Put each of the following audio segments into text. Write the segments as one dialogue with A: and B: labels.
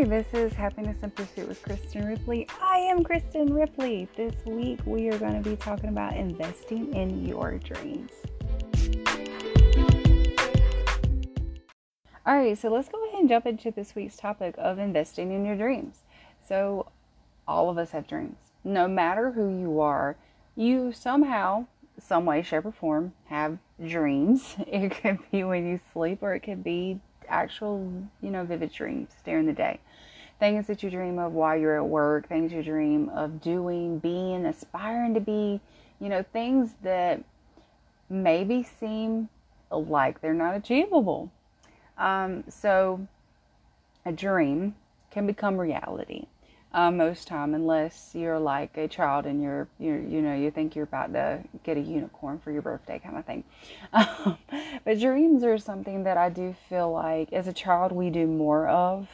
A: Hi, this is Happiness in Pursuit with Kristin Ripley. I am Kristin Ripley. This week we are going to be talking about investing in your dreams. All right, so let's go ahead and jump into this week's topic of investing in your dreams. So, all of us have dreams. No matter who you are, you somehow, some way, shape, or form have dreams. It could be when you sleep, or it could be actual, you know, vivid dreams during the day. Things that you dream of while you're at work, things you dream of doing, being, aspiring to be, you know, things that maybe seem like they're not achievable. Um, so a dream can become reality uh, most time unless you're like a child and you're you you know you think you're about to get a unicorn for your birthday kind of thing um, but dreams are something that i do feel like as a child we do more of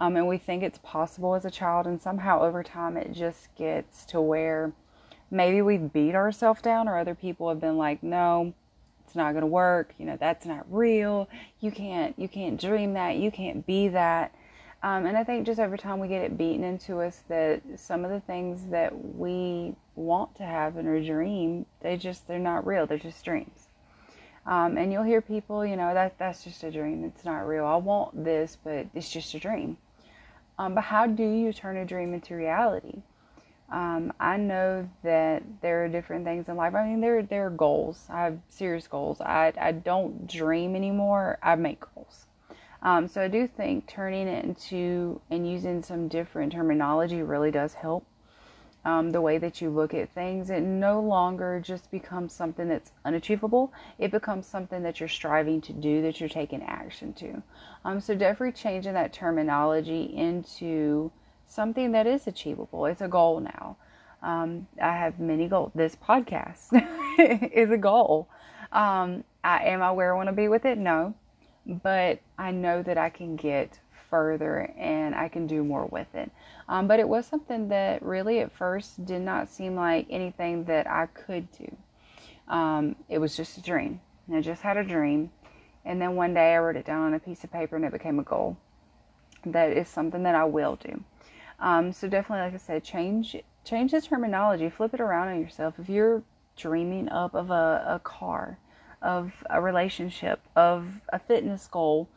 A: um, and we think it's possible as a child and somehow over time it just gets to where maybe we beat ourselves down or other people have been like no it's not going to work you know that's not real you can't you can't dream that you can't be that um, and I think just over time we get it beaten into us that some of the things that we want to have in our dream, they just they're not real. They're just dreams. Um, and you'll hear people, you know, that that's just a dream. It's not real. I want this, but it's just a dream. Um, but how do you turn a dream into reality? Um, I know that there are different things in life. I mean, there there are goals. I have serious goals. I I don't dream anymore. I make goals. Um, so I do think turning it into and using some different terminology really does help. Um, the way that you look at things, it no longer just becomes something that's unachievable. It becomes something that you're striving to do, that you're taking action to. Um, so definitely changing that terminology into something that is achievable. It's a goal now. Um, I have many goals. This podcast is a goal. Um, I, am I where I want to be with it? No but I know that I can get further and I can do more with it. Um, but it was something that really at first did not seem like anything that I could do. Um, it was just a dream. I just had a dream. And then one day I wrote it down on a piece of paper and it became a goal. That is something that I will do. Um, so definitely, like I said, change change the terminology, flip it around on yourself. If you're dreaming up of a, a car, of a relationship, of a fitness goal,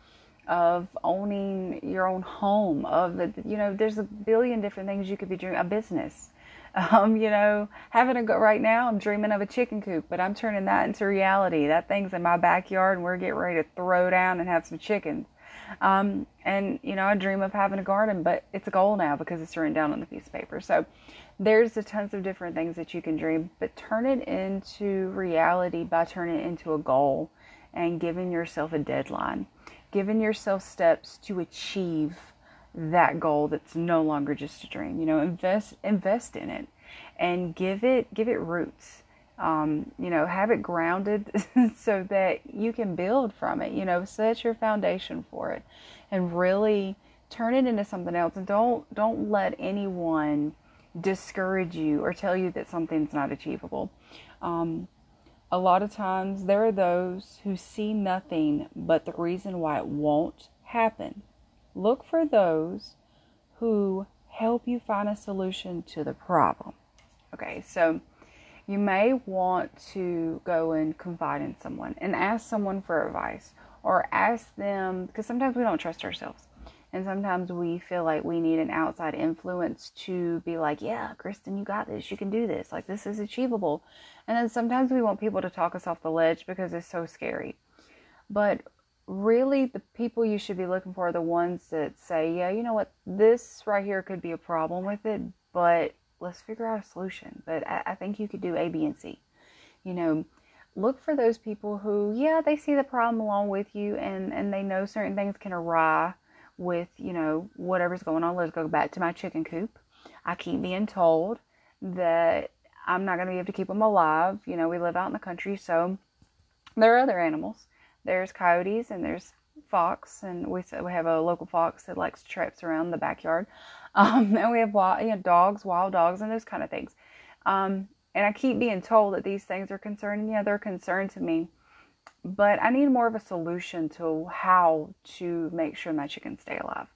A: of owning your own home, of the, you know, there's a billion different things you could be doing, a business. Um, you know, having a go right now, I'm dreaming of a chicken coop, but I'm turning that into reality. That thing's in my backyard and we're getting ready to throw down and have some chickens. Um, and you know, I dream of having a garden, but it's a goal now because it's written down on the piece of paper. So there's a tons of different things that you can dream, but turn it into reality by turning it into a goal and giving yourself a deadline, giving yourself steps to achieve that goal that's no longer just a dream. You know, invest invest in it and give it give it roots. Um, you know, have it grounded so that you can build from it. You know, set your foundation for it and really turn it into something else and don't don't let anyone discourage you or tell you that something's not achievable. Um, a lot of times there are those who see nothing but the reason why it won't happen. Look for those who help you find a solution to the problem. Okay, so you may want to go and confide in someone and ask someone for advice or ask them because sometimes we don't trust ourselves. And sometimes we feel like we need an outside influence to be like, yeah, Kristin, you got this. You can do this. Like, this is achievable. And then sometimes we want people to talk us off the ledge because it's so scary. But really, the people you should be looking for are the ones that say, yeah, you know what, this right here could be a problem with it, but let's figure out a solution. But I, I think you could do A, B, and C. You know, look for those people who, yeah, they see the problem along with you and, and they know certain things can awry with, you know, whatever's going on. Let's go back to my chicken coop. I keep being told that I'm not going to be able to keep them alive. You know, we live out in the country, so there are other animals. There's coyotes and there's fox, and we we have a local fox that likes traps around the backyard. Um, and we have wild, you know, dogs, wild dogs, and those kind of things. Um, and I keep being told that these things are concerning. Yeah, they're concerned to me but I need more of a solution to how to make sure my chickens stay alive.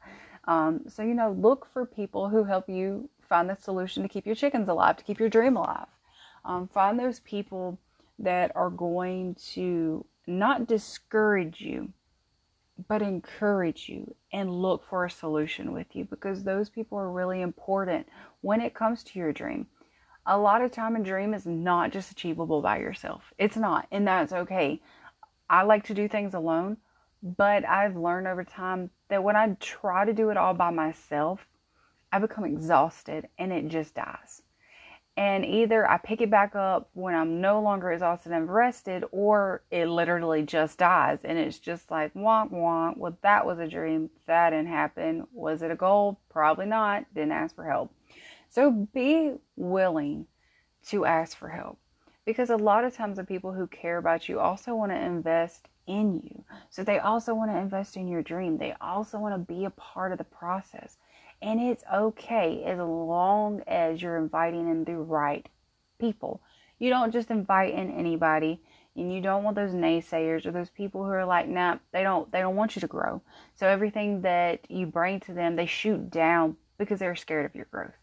A: Um, so, you know, look for people who help you find the solution to keep your chickens alive, to keep your dream alive. Um, find those people that are going to not discourage you, but encourage you and look for a solution with you because those people are really important when it comes to your dream. A lot of time a dream is not just achievable by yourself. It's not, and that's okay. I like to do things alone, but I've learned over time that when I try to do it all by myself, I become exhausted and it just dies and either I pick it back up when I'm no longer exhausted and rested, or it literally just dies. And it's just like, wonk, wonk. Well, that was a dream. That didn't happen. Was it a goal? Probably not. Didn't ask for help. So be willing to ask for help because a lot of times the people who care about you also want to invest in you. So they also want to invest in your dream. They also want to be a part of the process. And it's okay as long as you're inviting in the right people. You don't just invite in anybody and you don't want those naysayers or those people who are like, nah, they don't they don't want you to grow. So everything that you bring to them, they shoot down because they're scared of your growth.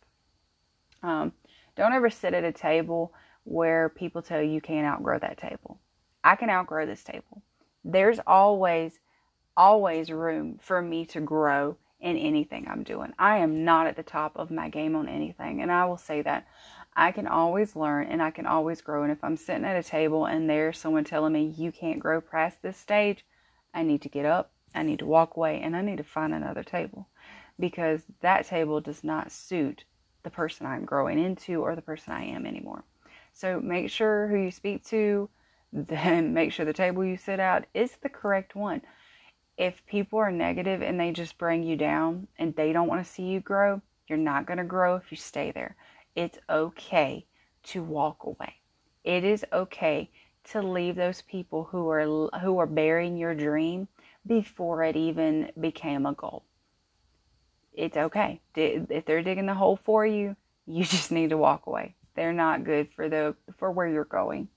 A: Um, don't ever sit at a table where people tell you you can't outgrow that table. I can outgrow this table. There's always, always room for me to grow in anything I'm doing. I am not at the top of my game on anything. And I will say that I can always learn and I can always grow. And if I'm sitting at a table and there's someone telling me you can't grow past this stage, I need to get up, I need to walk away, and I need to find another table because that table does not suit the person I'm growing into or the person I am anymore. So make sure who you speak to, then make sure the table you sit at is the correct one if people are negative and they just bring you down and they don't want to see you grow, you're not going to grow if you stay there. It's okay to walk away. It is okay to leave those people who are who are burying your dream before it even became a goal. It's okay. If they're digging the hole for you, you just need to walk away. They're not good for the for where you're going.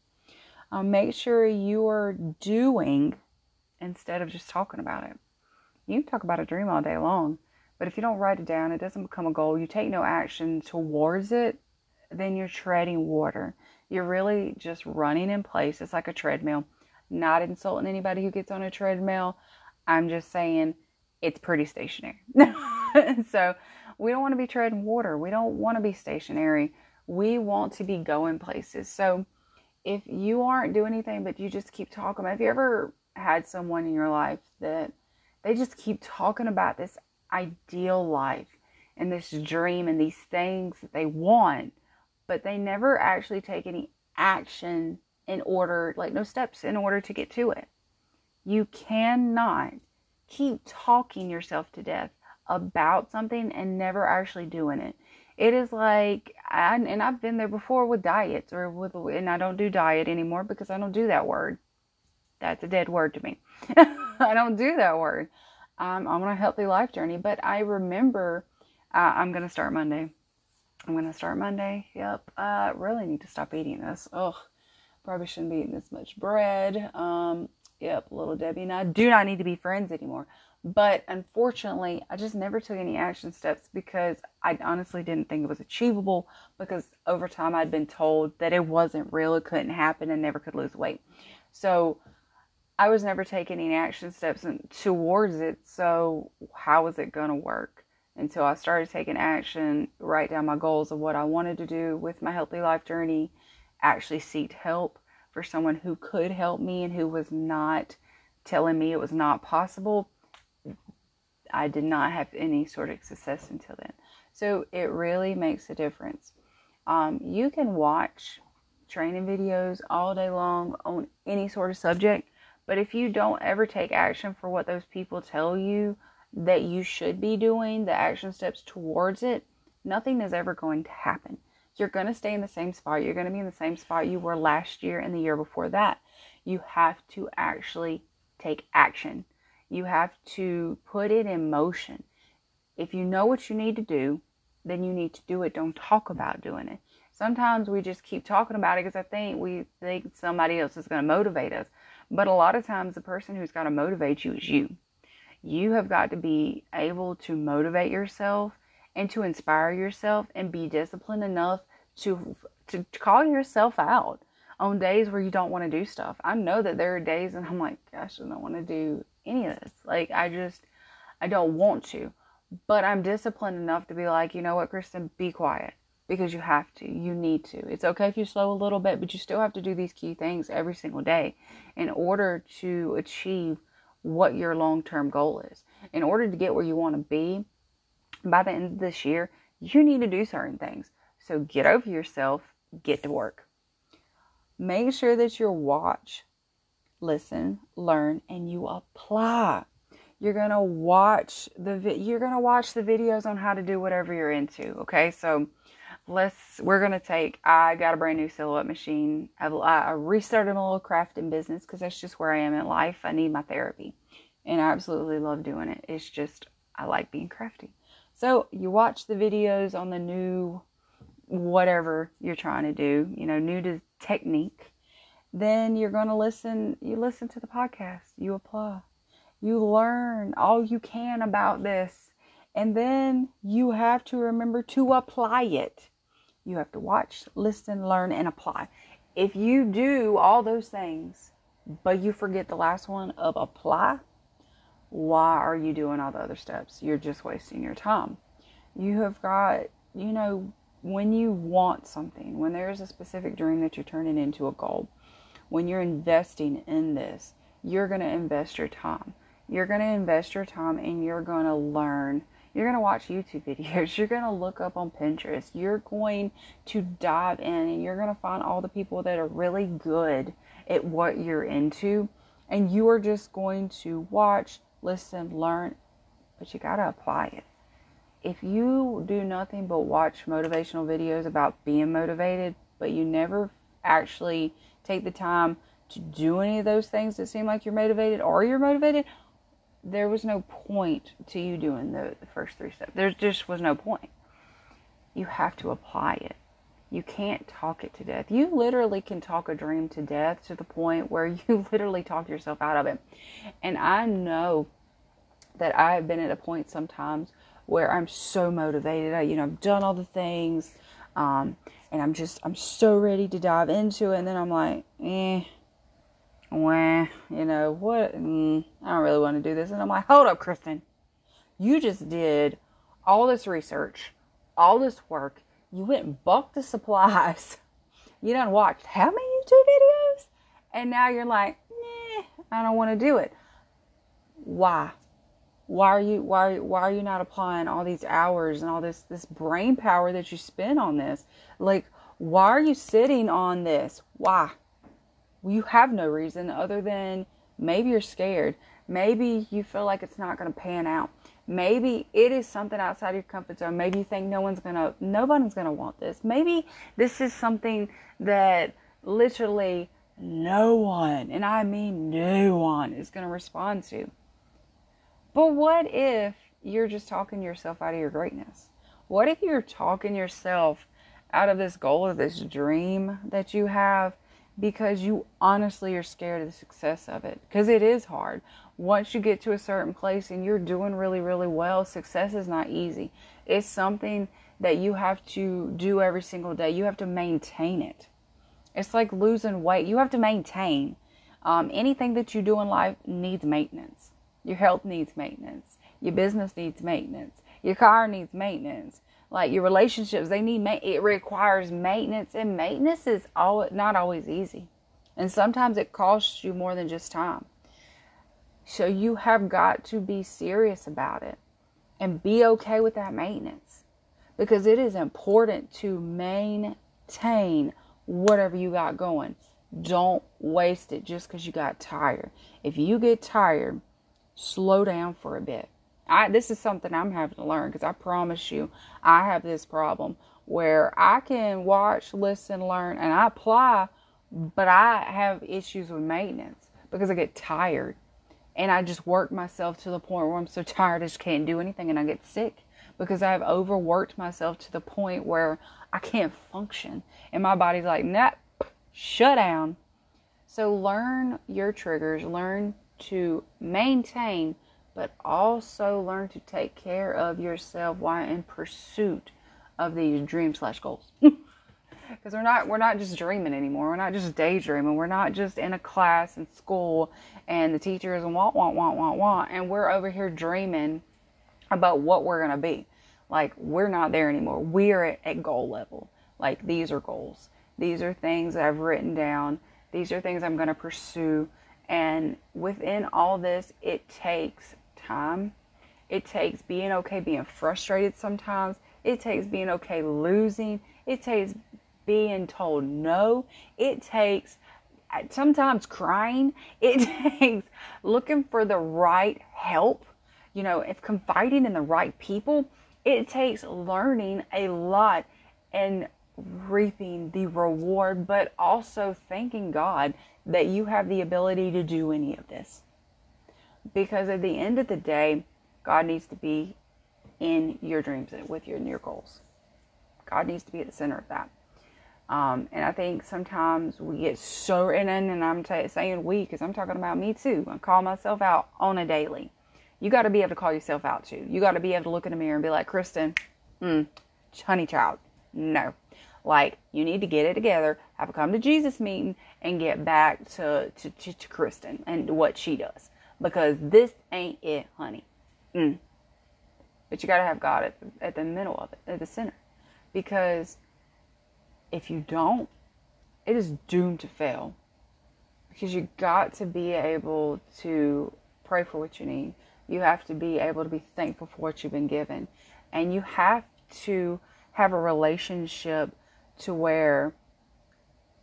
A: Um, make sure you are doing instead of just talking about it. You can talk about a dream all day long, but if you don't write it down, it doesn't become a goal. You take no action towards it, then you're treading water. You're really just running in place. It's like a treadmill. Not insulting anybody who gets on a treadmill. I'm just saying it's pretty stationary. so we don't want to be treading water. We don't want to be stationary. We want to be going places. So if you aren't doing anything but you just keep talking, have you ever had someone in your life that they just keep talking about this ideal life and this dream and these things that they want, but they never actually take any action in order, like no steps in order to get to it. You cannot keep talking yourself to death about something and never actually doing it. It is like, and I've been there before with diets or with, and I don't do diet anymore because I don't do that word. That's a dead word to me. I don't do that word. I'm on a healthy life journey, but I remember uh, I'm going to start Monday. I'm going to start Monday. Yep. I really need to stop eating this. Ugh. Probably shouldn't be eating this much bread. Um, yep. Little Debbie and I do not need to be friends anymore. But unfortunately, I just never took any action steps because I honestly didn't think it was achievable because over time I'd been told that it wasn't real, it couldn't happen, and never could lose weight. So I was never taking any action steps towards it. So how was it going to work? Until I started taking action, write down my goals of what I wanted to do with my healthy life journey, actually seek help for someone who could help me and who was not telling me it was not possible. I did not have any sort of success until then. So it really makes a difference. Um, you can watch training videos all day long on any sort of subject but if you don't ever take action for what those people tell you that you should be doing, the action steps towards it, nothing is ever going to happen. You're going to stay in the same spot. You're going to be in the same spot you were last year and the year before that. You have to actually take action. You have to put it in motion. If you know what you need to do, then you need to do it. Don't talk about doing it. Sometimes we just keep talking about it because I think we think somebody else is going to motivate us. But a lot of times, the person who's got to motivate you is you. You have got to be able to motivate yourself and to inspire yourself and be disciplined enough to to call yourself out on days where you don't want to do stuff. I know that there are days and I'm like, gosh, I don't want to do any of this. Like I just I don't want to. But I'm disciplined enough to be like, you know what, Kristin, be quiet because you have to. You need to. It's okay if you slow a little bit, but you still have to do these key things every single day in order to achieve what your long term goal is. In order to get where you want to be by the end of this year, you need to do certain things. So get over yourself, get to work. Make sure that you watch, listen, learn, and you apply. You're gonna watch the vi- you're gonna watch the videos on how to do whatever you're into. Okay, so let's we're gonna take i got a brand new silhouette machine. I, I restarted a little crafting business because that's just where i am in life. I need my therapy. And i absolutely love doing it. It's just i like being crafty. So you watch the videos on the new whatever you're trying to do you know new to technique then you're going to listen you listen to the podcast you apply you learn all you can about this and then you have to remember to apply it you have to watch, listen, learn, and apply. If you do all those things, but you forget the last one of apply, why are you doing all the other steps? You're just wasting your time. You have got, you know, when you want something, when there's a specific dream that you're turning into a goal, when you're investing in this, you're going to invest your time. You're going to invest your time and you're going to learn you're going to watch YouTube videos. You're going to look up on Pinterest. You're going to dive in and you're going to find all the people that are really good at what you're into. And you are just going to watch, listen, learn, but you got to apply it. If you do nothing but watch motivational videos about being motivated, but you never actually take the time to do any of those things that seem like you're motivated or you're motivated, there was no point to you doing the, the first three steps. There just was no point. You have to apply it. You can't talk it to death. You literally can talk a dream to death to the point where you literally talk yourself out of it. And I know that I have been at a point sometimes where I'm so motivated. I, you know, I've done all the things, um, and I'm just, I'm so ready to dive into it. And then I'm like, eh, Wah, you know, what? Mm, I don't really want to do this. And I'm like, hold up, Kristin. You just did all this research, all this work. You went and bought the supplies. You done watched how many YouTube videos? And now you're like, nah, I don't want to do it. Why? Why are you why why are you not applying all these hours and all this this brain power that you spend on this? Like, why are you sitting on this? Why? you have no reason other than maybe you're scared. Maybe you feel like it's not going to pan out. Maybe it is something outside your comfort zone. Maybe you think no one's going to, nobody's going to want this. Maybe this is something that literally no one, and I mean no one, is going to respond to. But what if you're just talking yourself out of your greatness? What if you're talking yourself out of this goal or this dream that you have? because you honestly are scared of the success of it because it is hard. Once you get to a certain place and you're doing really, really well, success is not easy. It's something that you have to do every single day. You have to maintain it. It's like losing weight. You have to maintain. Um, anything that you do in life needs maintenance. Your health needs maintenance. Your business needs maintenance. Your car needs maintenance. Like your relationships they need ma- it requires maintenance and maintenance is all not always easy. And sometimes it costs you more than just time. So you have got to be serious about it and be okay with that maintenance because it is important to maintain whatever you got going. Don't waste it just because you got tired. If you get tired slow down for a bit. I this is something I'm having to learn because I promise you I have this problem where I can watch, listen, learn, and I apply, but I have issues with maintenance because I get tired. And I just work myself to the point where I'm so tired I just can't do anything and I get sick because I've overworked myself to the point where I can't function. And my body's like, nah, shut down. So learn your triggers, learn to maintain but also learn to take care of yourself while in pursuit of these dreams slash goals. because we're not we're not just dreaming anymore. We're not just daydreaming. We're not just in a class in school and the teachers and want want want want want and we're over here dreaming about what we're gonna be. Like we're not there anymore. We're at, at goal level. Like these are goals. These are things I've written down. These are things I'm gonna pursue. And within all this, it takes time. It takes being okay being frustrated sometimes. It takes being okay losing. It takes being told no. It takes uh, sometimes crying. It takes looking for the right help. You know, if confiding in the right people, it takes learning a lot and reaping the reward, but also thanking God that you have the ability to do any of this. Because at the end of the day, God needs to be in your dreams and with your, your goals. God needs to be at the center of that. Um, and I think sometimes we get so, and, and I'm t- saying we because I'm talking about me too. I call myself out on a daily. You got to be able to call yourself out too. You got to be able to look in the mirror and be like, Kristin, mm, honey child, no. Like, you need to get it together, have a come to Jesus meeting, and get back to, to, to, to Kristin and what she does. Because this ain't it, honey. Mm. But you got to have God at at the middle of it, at the center. Because if you don't, it is doomed to fail. Because you got to be able to pray for what you need. You have to be able to be thankful for what you've been given. And you have to have a relationship to where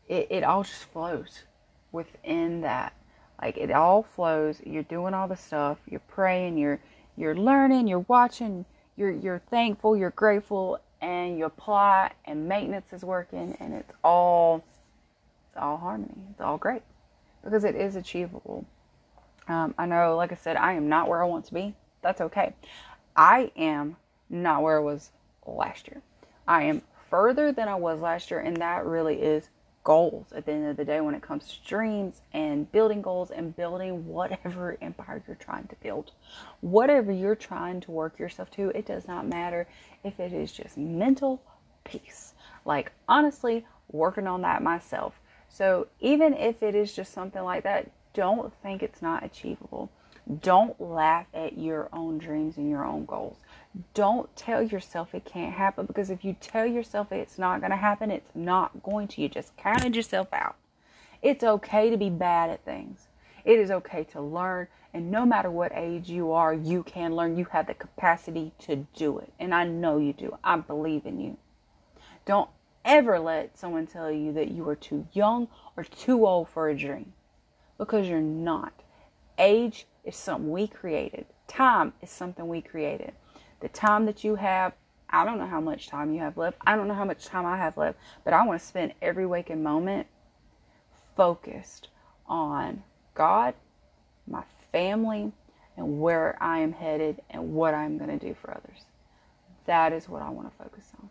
A: it, it all just flows within that. Like it all flows. You're doing all the stuff. You're praying. You're you're learning. You're watching. You're you're thankful. You're grateful, and you apply and maintenance is working and it's all it's all harmony it's all great because it is achievable um, i know like i said i am not where i want to be that's okay i am not where i was last year i am further than i was last year and that really is goals at the end of the day when it comes to dreams and building goals and building whatever empire you're trying to build. Whatever you're trying to work yourself to, it does not matter if it is just mental peace. Like, honestly, working on that myself. So, even if it is just something like that, don't think it's not achievable. Don't laugh at your own dreams and your own goals. Don't tell yourself it can't happen because if you tell yourself it's not going to happen, it's not going to. You just counted yourself out. It's okay to be bad at things. It is okay to learn. And no matter what age you are, you can learn. You have the capacity to do it. And I know you do. I believe in you. Don't ever let someone tell you that you are too young or too old for a dream because you're not. Age is something we created, time is something we created the time that you have. I don't know how much time you have left. I don't know how much time I have left, but I want to spend every waking moment focused on God, my family, and where I am headed and what I'm going to do for others. That is what I want to focus on.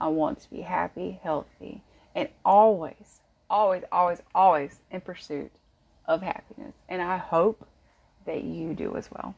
A: I want to be happy, healthy, and always, always, always, always in pursuit of happiness. And I hope that you do as well.